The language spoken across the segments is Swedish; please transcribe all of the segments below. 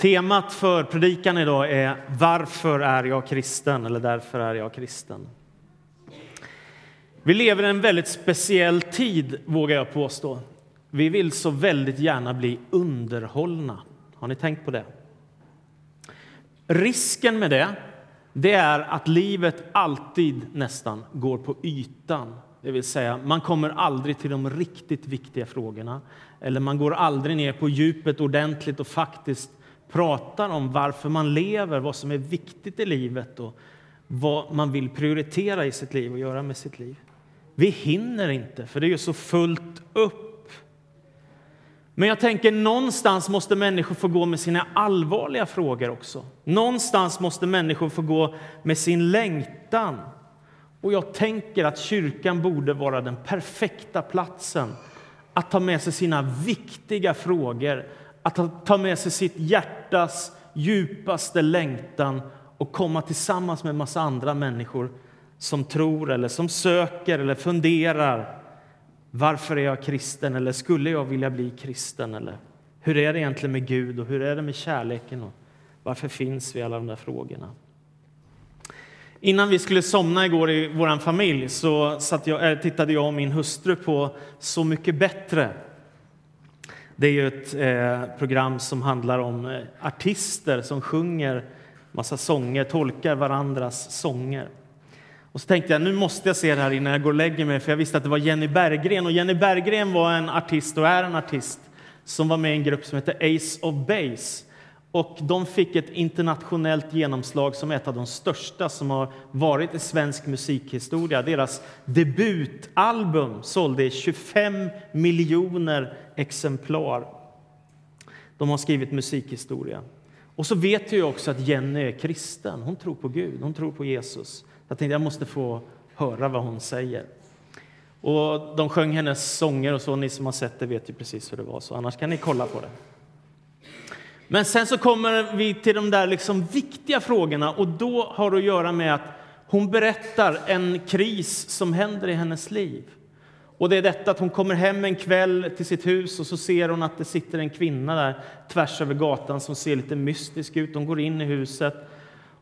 Temat för predikan idag är Varför är jag kristen? Eller Därför är jag kristen. Vi lever i en väldigt speciell tid, vågar jag påstå. Vi vill så väldigt gärna bli underhållna. Har ni tänkt på det? Risken med det, det är att livet alltid nästan går på ytan. Det vill säga, man kommer aldrig till de riktigt viktiga frågorna. Eller man går aldrig ner på djupet ordentligt och faktiskt pratar om varför man lever, vad som är viktigt i livet och vad man vill prioritera i sitt liv och göra med sitt liv. Vi hinner inte, för det är ju så fullt upp. Men jag tänker någonstans måste människor få gå med sina allvarliga frågor också. Någonstans måste människor få gå med sin längtan. Och jag tänker att kyrkan borde vara den perfekta platsen att ta med sig sina viktiga frågor, att ta med sig sitt hjärtas djupaste längtan och komma tillsammans med en massa andra människor som tror eller som söker eller funderar. Varför är jag kristen? Eller skulle jag vilja bli kristen? Eller hur är det egentligen med Gud och hur är det med kärleken? Och varför finns vi alla de där frågorna? Innan vi skulle somna igår i vår familj så satt jag, eh, tittade jag och min hustru på Så mycket bättre. Det är ju ett eh, program som handlar om eh, artister som sjunger massa sånger, tolkar varandras sånger. Och så tänkte jag nu måste jag se det här innan jag går och lägger mig, för jag visste att det var Jenny Berggren. Och Jenny Berggren var en artist och är en artist som var med i en grupp som heter Ace of Base. Och de fick ett internationellt genomslag som ett av de största som har varit i svensk musikhistoria. Deras debutalbum sålde 25 miljoner exemplar. De har skrivit musikhistoria. Och så vet jag också att Jenny är kristen. Hon tror på Gud, hon tror på Jesus. Jag tänkte jag måste få höra vad hon säger. Och de sjöng hennes sånger och så. Ni som har sett det vet ju precis hur det var, så annars kan ni kolla på det. Men sen så kommer vi till de där liksom viktiga frågorna och då har det att göra med att hon berättar en kris som händer i hennes liv. Och det är detta att hon kommer hem en kväll till sitt hus och så ser hon att det sitter en kvinna där tvärs över gatan som ser lite mystisk ut. Hon går in i huset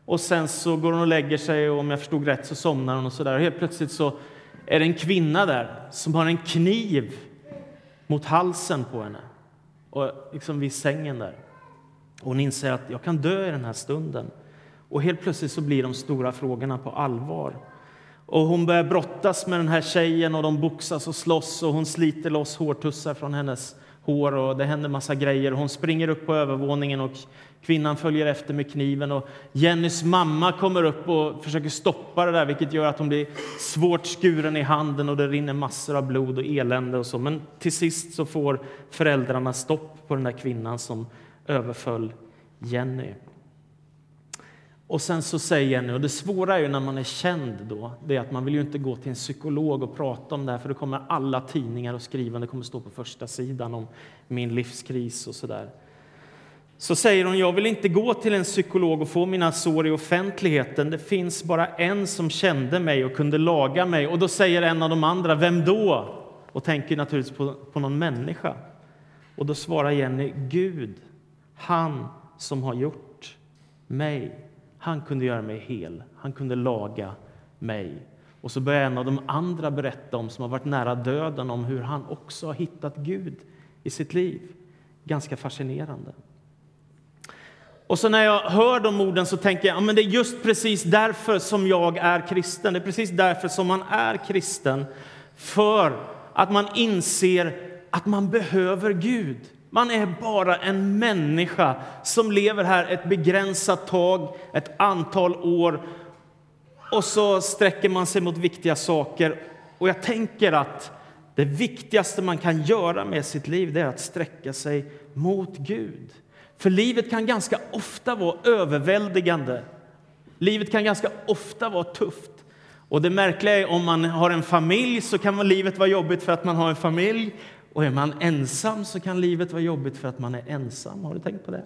och sen så går hon och lägger sig och om jag förstod rätt så somnar hon och så där. Och helt plötsligt så är det en kvinna där som har en kniv mot halsen på henne och liksom vid sängen där. Och hon inser att jag kan dö i den här stunden. Och helt plötsligt så blir de stora frågorna på allvar. Och hon börjar brottas med den här tjejen och de boxas och slåss och hon sliter loss hårtussar från hennes hår och det händer massa grejer. Hon springer upp på övervåningen och kvinnan följer efter med kniven och Jennys mamma kommer upp och försöker stoppa det där vilket gör att hon blir svårt skuren i handen och det rinner massor av blod och elände och så. Men till sist så får föräldrarna stopp på den där kvinnan som överföll Jenny. Och sen så säger Jenny, och det svåra är ju när man är känd då, det är att man vill ju inte gå till en psykolog och prata om det här för då kommer alla tidningar och skriva, det kommer stå på första sidan om min livskris och sådär. Så säger hon, jag vill inte gå till en psykolog och få mina sår i offentligheten. Det finns bara en som kände mig och kunde laga mig. Och då säger en av de andra, vem då? Och tänker naturligtvis på, på någon människa. Och då svarar Jenny, Gud, han som har gjort mig. Han kunde göra mig hel, han kunde laga mig. Och så börjar en av de andra berätta om, som har varit nära döden, om hur han också har hittat Gud i sitt liv. Ganska fascinerande. Och så när jag hör de orden så tänker jag, ja, det är just precis därför som jag är kristen. Det är precis därför som man är kristen. För att man inser att man behöver Gud. Man är bara en människa som lever här ett begränsat tag, ett antal år och så sträcker man sig mot viktiga saker. Och jag tänker att det viktigaste man kan göra med sitt liv är att sträcka sig mot Gud. För livet kan ganska ofta vara överväldigande. Livet kan ganska ofta vara tufft. Och det märkliga är om man har en familj så kan livet vara jobbigt för att man har en familj. Och är man ensam så kan livet vara jobbigt för att man är ensam. Har du tänkt på det?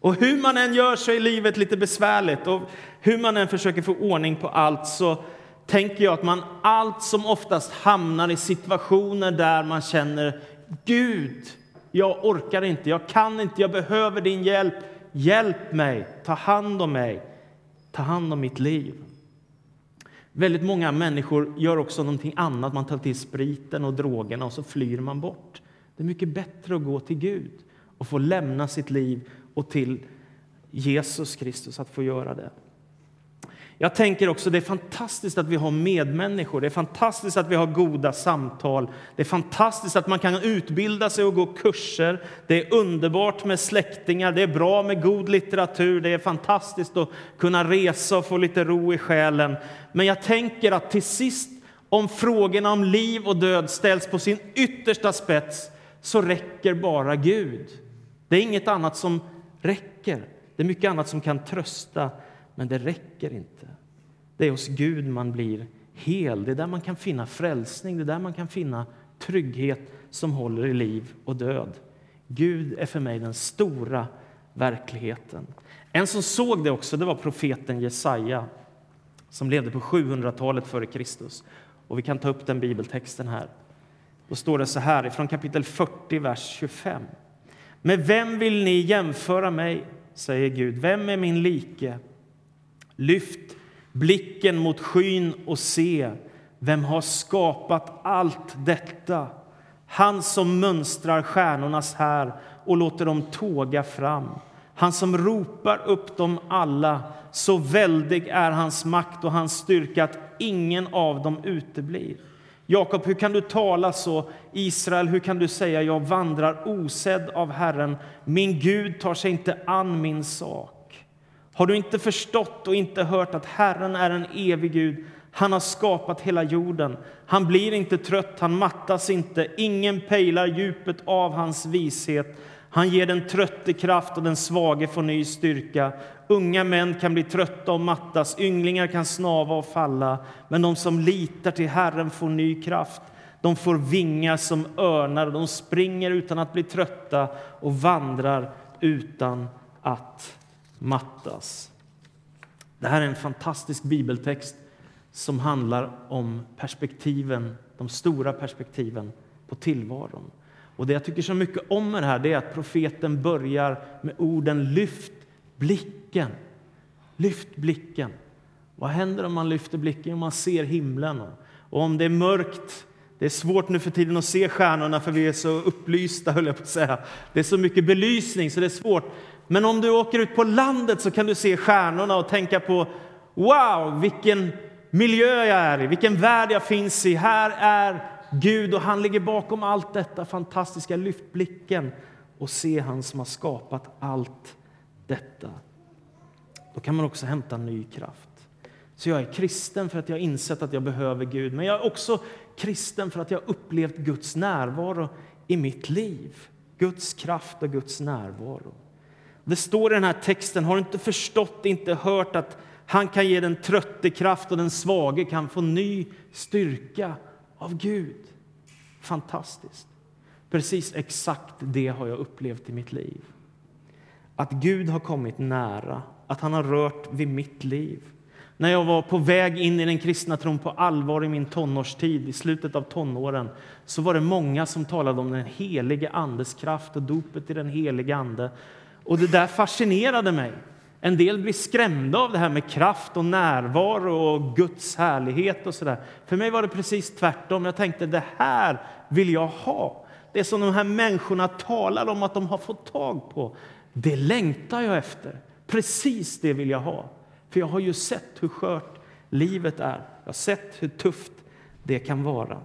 Och hur man än gör så är livet lite besvärligt och hur man än försöker få ordning på allt så tänker jag att man allt som oftast hamnar i situationer där man känner Gud, jag orkar inte, jag kan inte, jag behöver din hjälp. hjälp mig, ta hand om mig, ta hand om mitt liv. Väldigt många människor gör också någonting annat. Man tar till spriten och drogerna och så flyr man bort. Det är mycket bättre att gå till Gud och få lämna sitt liv och till Jesus Kristus att få göra det. Jag tänker också det är fantastiskt att vi har medmänniskor, det är fantastiskt att vi har goda samtal. Det är fantastiskt att man kan utbilda sig och gå kurser. Det är underbart med släktingar, det är bra med god litteratur, det är fantastiskt att kunna resa och få lite ro i själen. Men jag tänker att till sist, om frågorna om liv och död ställs på sin yttersta spets, så räcker bara Gud. Det är inget annat som räcker. Det är mycket annat som kan trösta, men det räcker inte. Det är hos Gud man blir hel. Det är där man kan finna frälsning, det är där man kan finna trygghet som håller i liv och död. Gud är för mig den stora verkligheten. En som såg det också det var profeten Jesaja som levde på 700-talet före Kristus. Och vi kan ta upp den bibeltexten här. Då står det så här från kapitel 40, vers 25. Med vem vill ni jämföra mig, säger Gud. Vem är min like? Lyft blicken mot skyn och se vem har skapat allt detta. Han som mönstrar stjärnornas här och låter dem tåga fram. Han som ropar upp dem alla. Så väldig är hans makt och hans styrka att ingen av dem uteblir. Jakob, hur kan du tala så? Israel, hur kan du säga jag vandrar osedd av Herren? Min Gud tar sig inte an min sak. Har du inte förstått och inte hört att Herren är en evig Gud? Han har skapat hela jorden. Han blir inte trött, han mattas inte. Ingen pejlar djupet av hans vishet. Han ger den trötte kraft och den svage får ny styrka. Unga män kan bli trötta och mattas, ynglingar kan snava och falla. Men de som litar till Herren får ny kraft. De får vingar som örnar, de springer utan att bli trötta och vandrar utan att mattas. Det här är en fantastisk bibeltext som handlar om perspektiven, de stora perspektiven på tillvaron. Och Det jag tycker så mycket om med det här är att profeten börjar med orden lyft blicken. Lyft blicken. Vad händer om man lyfter blicken? Om man ser himlen. Och om det är mörkt, det är svårt nu för tiden att se stjärnorna för vi är så upplysta, höll jag på att säga. Det är så mycket belysning så det är svårt. Men om du åker ut på landet så kan du se stjärnorna och tänka på Wow, vilken miljö jag är i, vilken värld jag finns i. Här är Gud och han ligger bakom allt detta fantastiska. Lyft blicken och se han som har skapat allt detta. Då kan man också hämta ny kraft. Så jag är kristen för att jag har insett att jag behöver Gud. Men jag är också kristen för att jag har upplevt Guds närvaro i mitt liv. Guds kraft och Guds närvaro. Det står i den här texten, har du inte förstått, inte hört att han kan ge den trötte kraft och den svage kan få ny styrka av Gud. Fantastiskt. Precis exakt det har jag upplevt i mitt liv. Att Gud har kommit nära, att han har rört vid mitt liv. När jag var på väg in i den kristna tron på allvar i min tonårstid, i slutet av tonåren, så var det många som talade om den helige Andes kraft och dopet i den helige Ande. Och det där fascinerade mig. En del blir skrämda av det här med kraft och närvaro och Guds härlighet och sådär. För mig var det precis tvärtom. Jag tänkte det här vill jag ha. Det som de här människorna talar om att de har fått tag på, det längtar jag efter. Precis det vill jag ha. För jag har ju sett hur skört livet är. Jag har sett hur tufft det kan vara.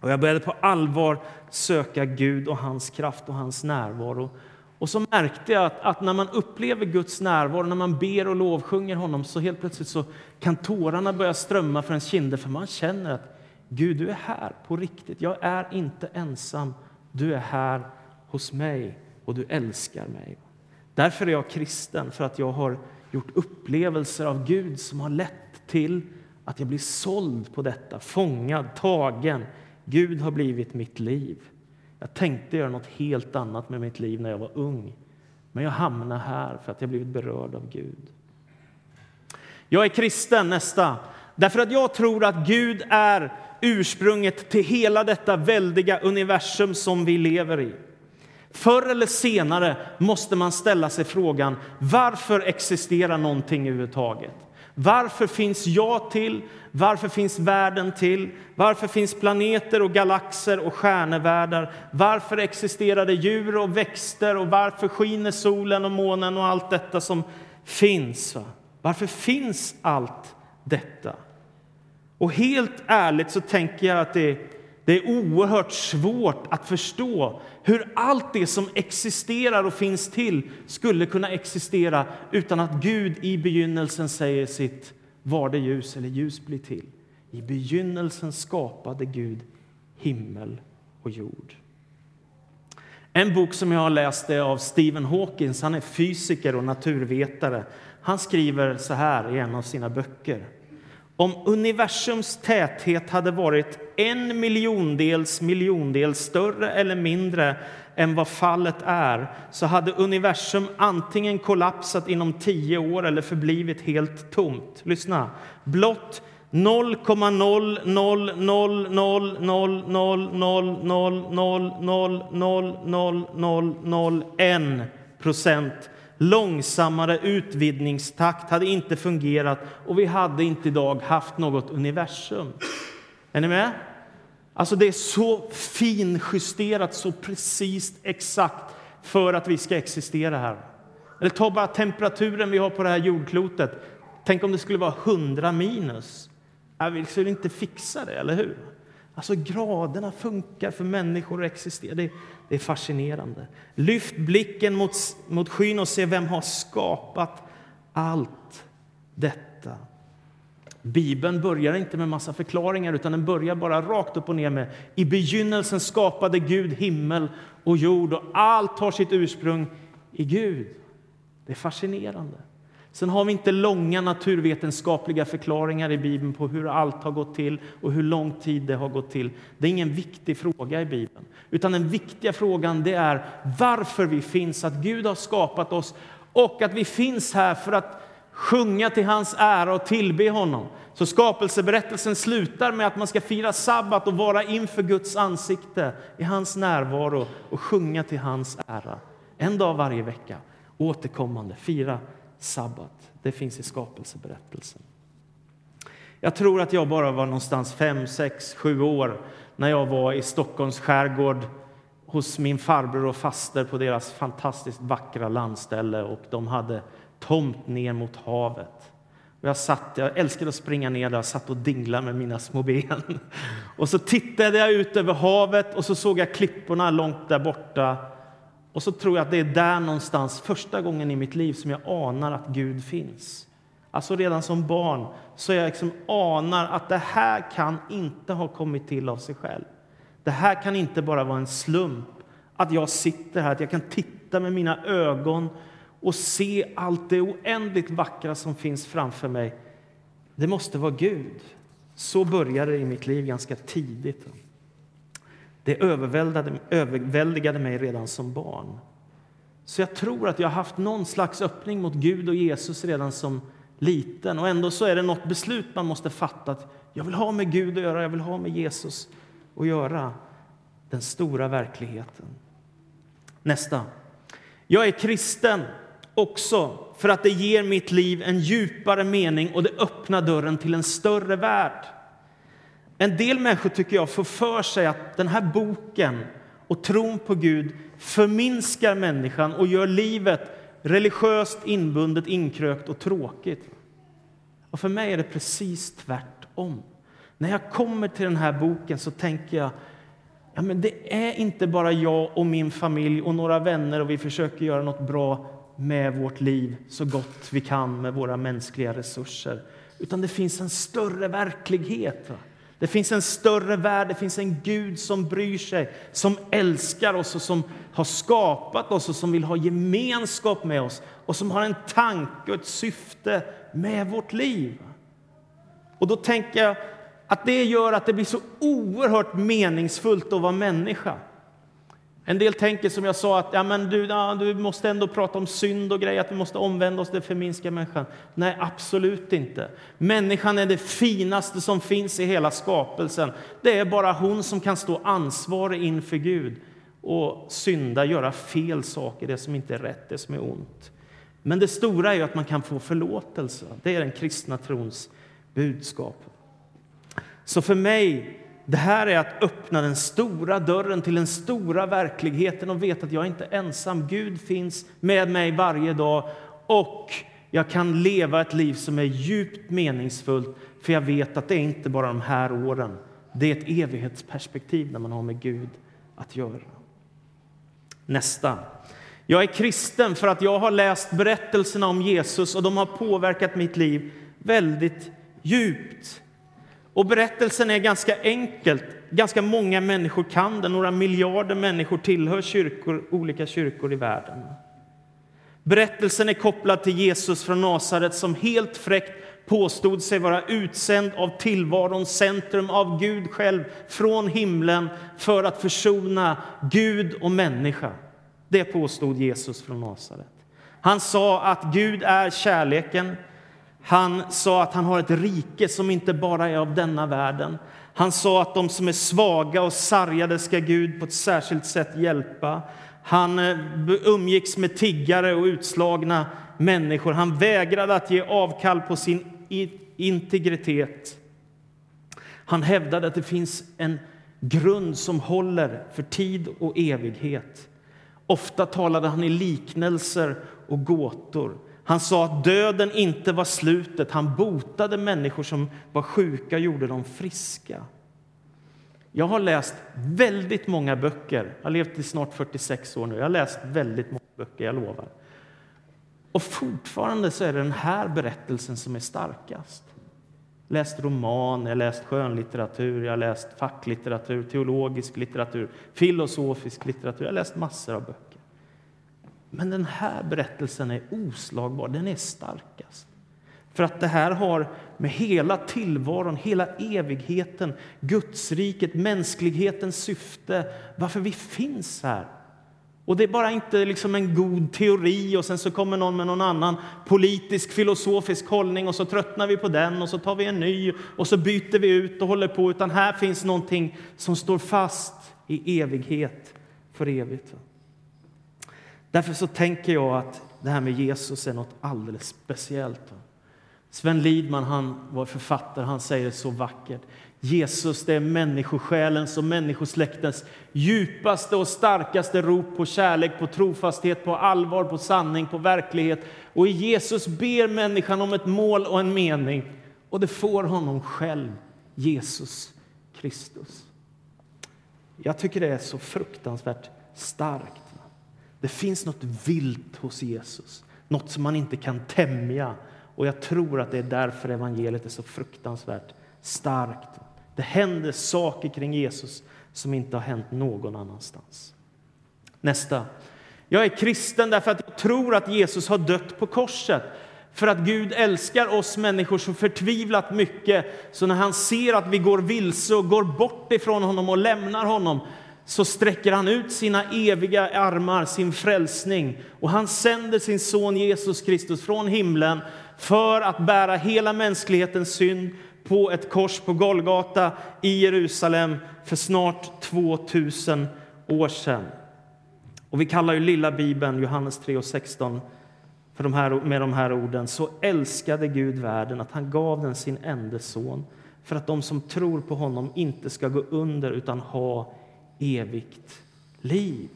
Och jag började på allvar söka Gud och hans kraft och hans närvaro. Och så märkte jag att, att, när man upplever Guds närvaro, när man ber och lovsjunger honom, så helt plötsligt så kan tårarna börja strömma för ens kinder, för man känner att Gud, du är här på riktigt. Jag är inte ensam. Du är här hos mig och du älskar mig. Därför är jag kristen, för att jag har gjort upplevelser av Gud som har lett till att jag blir såld på detta, fångad, tagen. Gud har blivit mitt liv. Jag tänkte göra något helt annat med mitt liv när jag var ung. Men jag hamnade här för att jag blivit berörd av Gud. Jag är kristen, nästa. Därför att jag tror att Gud är ursprunget till hela detta väldiga universum som vi lever i. Förr eller senare måste man ställa sig frågan varför existerar någonting överhuvudtaget? Varför finns jag till? Varför finns världen till? Varför finns planeter och galaxer och stjärnevärldar? Varför existerar det djur och växter och varför skiner solen och månen och allt detta som finns? Varför finns allt detta? Och helt ärligt så tänker jag att det, det är oerhört svårt att förstå hur allt det som existerar och finns till skulle kunna existera utan att Gud i begynnelsen säger sitt var det ljus eller ljus blir till. I begynnelsen skapade Gud himmel och jord. En bok som jag har läst är av Stephen Hawkins. Han är fysiker och naturvetare. Han skriver så här i en av sina böcker. Om universums täthet hade varit en miljondels miljondels större eller mindre än vad fallet är så hade universum antingen kollapsat inom tio år eller förblivit helt tomt. Lyssna. Blott 0,000000000000001 procent långsammare utvidgningstakt hade inte fungerat och vi hade inte idag haft något universum. Är ni med? Alltså det är så finjusterat, så precis exakt för att vi ska existera här. Eller ta bara temperaturen vi har på det här jordklotet. Tänk om det skulle vara 100 minus. Vi skulle inte fixa det, eller hur? Alltså graderna funkar för människor att existera. Det, det, är fascinerande. Lyft blicken mot, mot skyn och se vem har skapat allt detta. Bibeln börjar inte med massa förklaringar utan den börjar bara rakt upp och ner med i begynnelsen skapade Gud himmel och jord och allt har sitt ursprung i Gud. Det är fascinerande. Sen har vi inte långa naturvetenskapliga förklaringar i Bibeln på hur allt har gått till och hur lång tid det har gått till. Det är ingen viktig fråga i Bibeln. Utan den viktiga frågan det är varför vi finns, att Gud har skapat oss och att vi finns här för att sjunga till hans ära och tillbe honom. Så skapelseberättelsen slutar med att man ska fira sabbat och vara inför Guds ansikte i hans närvaro och sjunga till hans ära. En dag varje vecka, återkommande, fira sabbat. Det finns i skapelseberättelsen. Jag tror att jag bara var någonstans fem, sex, sju år när jag var i Stockholms skärgård hos min farbror och faster på deras fantastiskt vackra landställe och de hade tomt ner mot havet. Och jag, satt, jag älskade att springa ner där och satt och dingla med mina små ben. Och så tittade jag ut över havet och så såg jag klipporna långt där borta och så tror jag att det är där någonstans, första gången i mitt liv, som jag anar att Gud finns. Alltså redan som barn så jag liksom anar att det här kan inte ha kommit till av sig själv. Det här kan inte bara vara en slump, att jag sitter här, att jag kan titta med mina ögon och se allt det oändligt vackra som finns framför mig. Det måste vara Gud. Så började det i mitt liv ganska tidigt. Det överväldigade, överväldigade mig redan som barn. Så jag tror att jag har haft någon slags öppning mot Gud och Jesus redan som liten. Och ändå så är det något beslut man måste fatta. Att jag vill ha med Gud att göra, jag vill ha med Jesus att göra. Den stora verkligheten. Nästa. Jag är kristen också för att det ger mitt liv en djupare mening och det öppnar dörren till en större värld. En del människor tycker jag får för sig att den här boken och tron på Gud förminskar människan och gör livet religiöst inbundet, inkrökt och tråkigt. Och för mig är det precis tvärtom. När jag kommer till den här boken så tänker jag ja, men det är inte bara jag och min familj och några vänner och vi försöker göra något bra med vårt liv så gott vi kan med våra mänskliga resurser. Utan det finns en större verklighet. Det finns en större värld, det finns en Gud som bryr sig, som älskar oss och som har skapat oss och som vill ha gemenskap med oss och som har en tanke och ett syfte med vårt liv. Och då tänker jag att det gör att det blir så oerhört meningsfullt att vara människa. En del tänker som jag sa att ja, men du, ja, du måste ändå prata om synd och grejer, att vi måste omvända oss, det förminskar människan. Nej, absolut inte. Människan är det finaste som finns i hela skapelsen. Det är bara hon som kan stå ansvarig inför Gud och synda, göra fel saker, det som inte är rätt, det som är ont. Men det stora är att man kan få förlåtelse. Det är den kristna trons budskap. Så för mig, det här är att öppna den stora dörren till den stora verkligheten och veta att jag inte är ensam. Gud finns med mig varje dag och jag kan leva ett liv som är djupt meningsfullt för jag vet att det är inte bara de här åren. Det är ett evighetsperspektiv när man har med Gud att göra. Nästa. Jag är kristen för att jag har läst berättelserna om Jesus och de har påverkat mitt liv väldigt djupt. Och berättelsen är ganska enkelt. Ganska många människor kan den. Några miljarder människor tillhör kyrkor, olika kyrkor i världen. Berättelsen är kopplad till Jesus från Nasaret som helt fräckt påstod sig vara utsänd av tillvarons centrum, av Gud själv, från himlen för att försona Gud och människa. Det påstod Jesus från Nasaret. Han sa att Gud är kärleken. Han sa att han har ett rike som inte bara är av denna världen. Han sa att de som är svaga och sargade ska Gud på ett särskilt sätt hjälpa. Han eh, umgicks med tiggare och utslagna människor. Han vägrade att ge avkall på sin integritet. Han hävdade att det finns en grund som håller för tid och evighet. Ofta talade han i liknelser och gåtor. Han sa att döden inte var slutet. Han botade människor som var sjuka och gjorde dem friska. Jag har läst väldigt många böcker. Jag har levt i snart 46 år nu. Jag har läst väldigt många böcker, jag lovar. Och fortfarande så är det den här berättelsen som är starkast. Jag har läst roman, jag har läst skönlitteratur, jag har läst facklitteratur, teologisk litteratur, filosofisk litteratur. Jag har läst massor av böcker. Men den här berättelsen är oslagbar, den är starkast. För att det här har med hela tillvaron, hela evigheten, Gudsriket, mänsklighetens syfte, varför vi finns här. Och det är bara inte liksom en god teori och sen så kommer någon med någon annan politisk filosofisk hållning och så tröttnar vi på den och så tar vi en ny och så byter vi ut och håller på. Utan här finns någonting som står fast i evighet för evigt. Därför så tänker jag att det här med Jesus är något alldeles speciellt. Sven Lidman, han var författare, han säger det så vackert. Jesus det är människosjälens och människosläktens djupaste och starkaste rop på kärlek, på trofasthet, på allvar, på sanning, på verklighet. Och i Jesus ber människan om ett mål och en mening. Och det får honom själv, Jesus Kristus. Jag tycker det är så fruktansvärt starkt. Det finns något vilt hos Jesus, något som man inte kan tämja. Och jag tror att det är därför evangeliet är så fruktansvärt starkt. Det händer saker kring Jesus som inte har hänt någon annanstans. Nästa. Jag är kristen därför att jag tror att Jesus har dött på korset. För att Gud älskar oss människor så förtvivlat mycket så när han ser att vi går vilse och går bort ifrån honom och lämnar honom så sträcker han ut sina eviga armar, sin frälsning. Och han sänder sin son Jesus Kristus från himlen för att bära hela mänsklighetens synd på ett kors på Golgata i Jerusalem för snart 2000 år sedan. Och vi kallar ju lilla Bibeln, Johannes 3 och 16, för de här, med de här orden. Så älskade Gud världen att han gav den sin enda son för att de som tror på honom inte ska gå under utan ha evigt liv.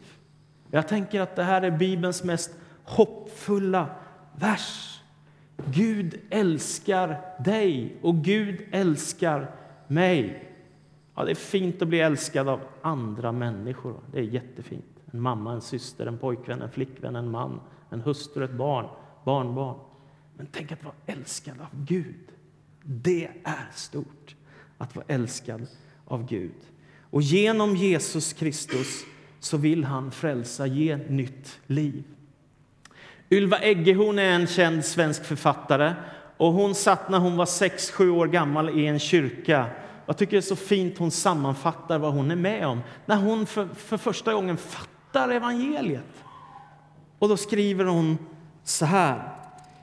Jag tänker att det här är Bibelns mest hoppfulla vers. Gud älskar dig och Gud älskar mig. Ja, det är fint att bli älskad av andra människor. Det är jättefint. En mamma, en syster, en pojkvän, en flickvän, en man, en hustru, ett barn, barnbarn. Men tänk att vara älskad av Gud. Det är stort att vara älskad av Gud. Och genom Jesus Kristus så vill han frälsa, ge nytt liv. Ylva Egge hon är en känd svensk författare. Och Hon satt när hon var 6-7 år gammal i en kyrka. Jag tycker det är så fint hon sammanfattar vad hon är med om när hon för, för första gången fattar evangeliet. Och Då skriver hon så här.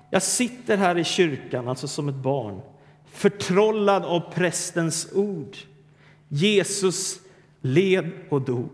Jag sitter här i kyrkan, alltså som ett barn förtrollad av prästens ord. Jesus led och dog.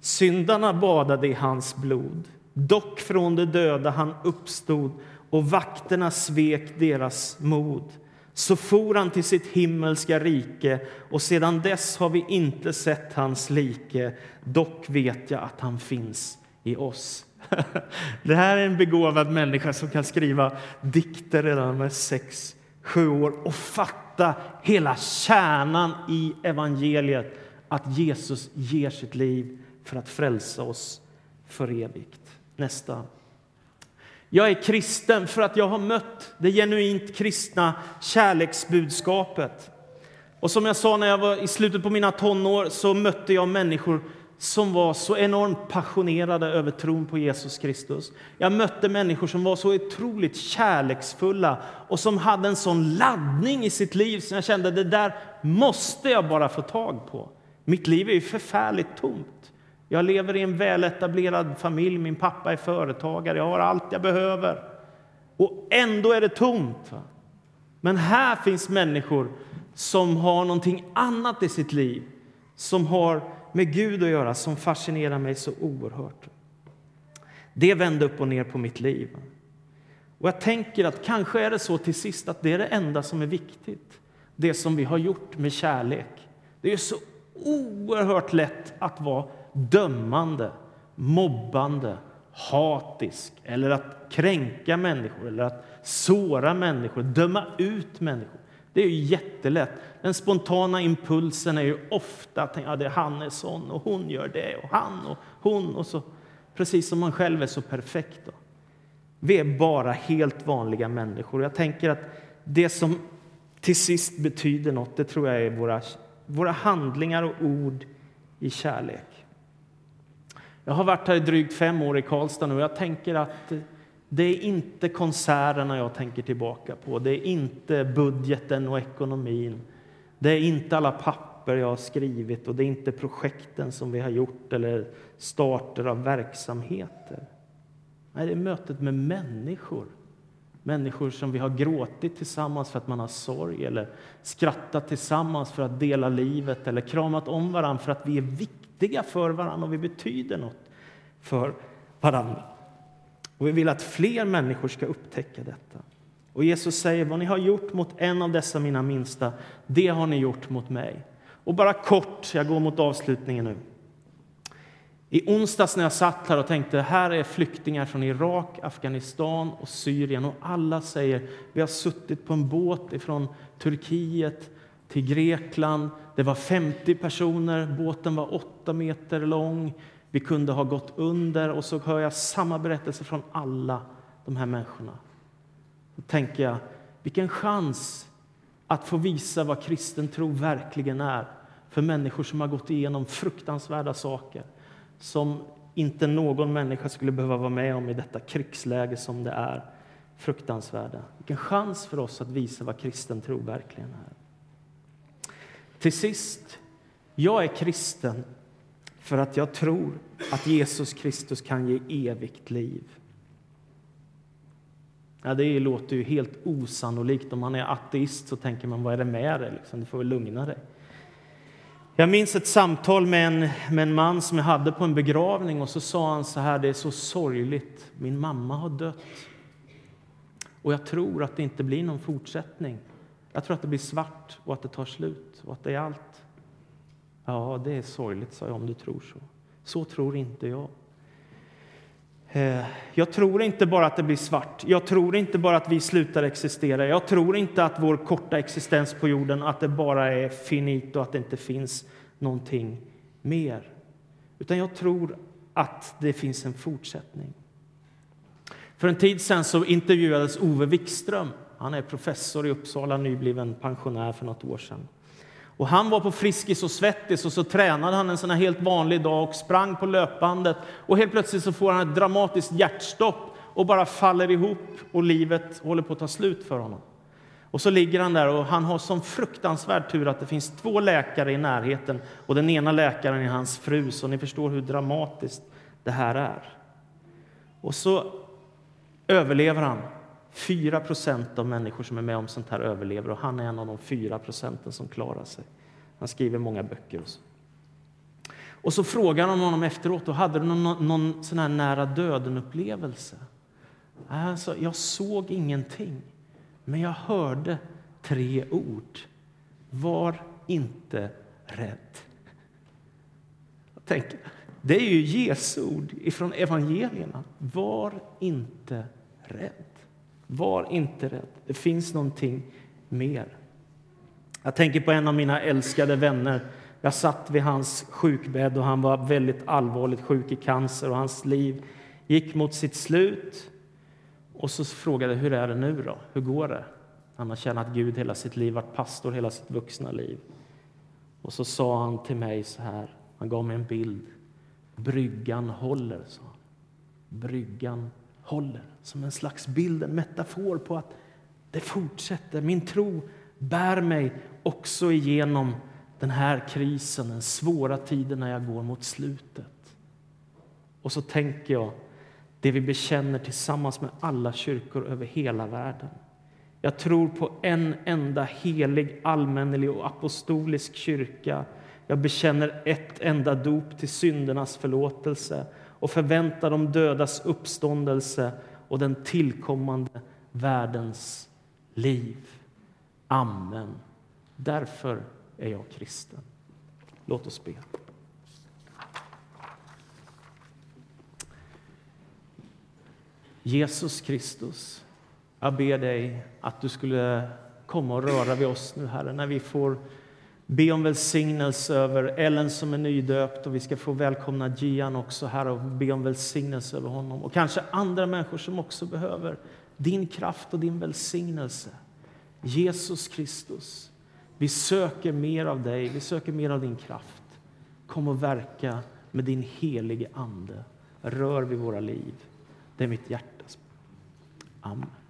Syndarna badade i hans blod. Dock från de döda han uppstod och vakterna svek deras mod. Så for han till sitt himmelska rike och sedan dess har vi inte sett hans like. Dock vet jag att han finns i oss. Det här är en begåvad människa som kan skriva dikter redan med sex, sju år och fatta hela kärnan i evangeliet att Jesus ger sitt liv för att frälsa oss för evigt. Nästa. Jag är kristen för att jag har mött det genuint kristna kärleksbudskapet. Och som jag sa när jag var i slutet på mina tonår så mötte jag människor som var så enormt passionerade över tron på Jesus Kristus. Jag mötte människor som var så otroligt kärleksfulla och som hade en sån laddning i sitt liv som jag kände det där måste jag bara få tag på. Mitt liv är ju förfärligt tomt. Jag lever i en väletablerad familj, min pappa är företagare, jag har allt jag behöver. Och ändå är det tomt. Men här finns människor som har någonting annat i sitt liv, som har med Gud att göra, som fascinerar mig så oerhört. Det vände upp och ner på mitt liv. Och jag tänker att kanske är det så till sist att det är det enda som är viktigt. Det som vi har gjort med kärlek. Det är så oerhört lätt att vara dömande, mobbande, hatisk eller att kränka människor eller att såra människor, döma ut människor. Det är ju jättelätt. Den spontana impulsen är ju ofta att ja, det han är sån och hon gör det och han och hon och så. Precis som man själv är så perfekt. Då. Vi är bara helt vanliga människor. Jag tänker att det som till sist betyder något, det tror jag är våra, våra handlingar och ord i kärlek. Jag har varit här i drygt fem år i Karlstad nu och jag tänker att det är inte konserterna jag tänker tillbaka på. Det är inte budgeten och ekonomin. Det är inte alla papper jag har skrivit och det är inte projekten som vi har gjort eller starter av verksamheter. Nej, det är mötet med människor. Människor som vi har gråtit tillsammans för att man har sorg eller skrattat tillsammans för att dela livet eller kramat om varandra för att vi är viktiga för varandra och vi betyder något för varandra. Och vi vill att fler människor ska upptäcka detta. Och Jesus säger vad ni har gjort mot en av dessa mina minsta, det har ni gjort mot mig. Och bara kort, jag går mot avslutningen nu. I onsdags när jag satt här och tänkte här är flyktingar från Irak, Afghanistan och Syrien och alla säger vi har suttit på en båt från Turkiet till Grekland. Det var 50 personer, båten var 8 meter lång. Vi kunde ha gått under och så hör jag samma berättelse från alla de här människorna. Då tänker jag, vilken chans att få visa vad kristen tro verkligen är för människor som har gått igenom fruktansvärda saker som inte någon människa skulle behöva vara med om i detta krigsläge som det är. Fruktansvärda. Vilken chans för oss att visa vad kristen tro verkligen är. Till sist, jag är kristen för att jag tror att Jesus Kristus kan ge evigt liv. Ja, det låter ju helt osannolikt. Om man är ateist så tänker man, vad är det med dig? Liksom, du får väl lugna dig. Jag minns ett samtal med en, med en man som jag hade på en begravning och så sa han så här, det är så sorgligt, min mamma har dött. Och jag tror att det inte blir någon fortsättning. Jag tror att det blir svart och att det tar slut och att det är allt. Ja, det är sorgligt, sa jag, om du tror så. Så tror inte jag. Eh, jag tror inte bara att det blir svart. Jag tror inte bara att vi slutar existera. Jag tror inte att vår korta existens på jorden att det bara är finito, att det inte finns någonting mer. Utan jag tror att det finns en fortsättning. För en tid sen så intervjuades Ove Wikström. Han är professor i Uppsala, nybliven pensionär för något år sedan. Och han var på Friskis och Svettis och så tränade han en sån helt vanlig dag och sprang på löpbandet. Och helt plötsligt så får han ett dramatiskt hjärtstopp och bara faller ihop och livet håller på att ta slut för honom. Och så ligger han där och han har som fruktansvärd tur att det finns två läkare i närheten och den ena läkaren är hans fru, så ni förstår hur dramatiskt det här är. Och så överlever han 4 procent av människor som är med om sånt här överlever och han är en av de 4 procenten som klarar sig. Han skriver många böcker. Och, så, Och så frågar de honom efteråt, och hade du någon, någon sån här nära döden-upplevelse? Alltså, jag såg ingenting, men jag hörde tre ord. Var inte rädd. Jag tänker, det är ju Jesu ord från evangelierna. Var inte rädd. Var inte rädd. Det finns någonting mer. Jag tänker på en av mina älskade vänner. Jag satt vid hans sjukbädd och han var väldigt allvarligt sjuk i cancer och hans liv gick mot sitt slut. Och så frågade jag hur är det nu då? Hur går det? Han har tjänat Gud hela sitt liv, varit pastor hela sitt vuxna liv. Och så sa han till mig så här, han gav mig en bild. Bryggan håller, sa han. Bryggan håller. Som en slags bild, en metafor på att det fortsätter. Min tro bär mig också igenom den här krisen, den svåra tiden när jag går mot slutet. Och så tänker jag, det vi bekänner tillsammans med alla kyrkor över hela världen. Jag tror på en enda helig, allmännelig och apostolisk kyrka. Jag bekänner ett enda dop till syndernas förlåtelse och förväntar de dödas uppståndelse och den tillkommande världens liv. Amen. Därför är jag kristen. Låt oss be. Jesus Kristus, jag ber dig att du skulle komma och röra vid oss nu, Herre, när vi får be om välsignelse över Ellen som är nydöpt och vi ska få välkomna Gian också, här och be om välsignelse över honom och kanske andra människor som också behöver din kraft och din välsignelse. Jesus Kristus, vi söker mer av dig, vi söker mer av din kraft. Kom och verka med din helige Ande. Rör vid våra liv. Det är mitt hjärtas Amen.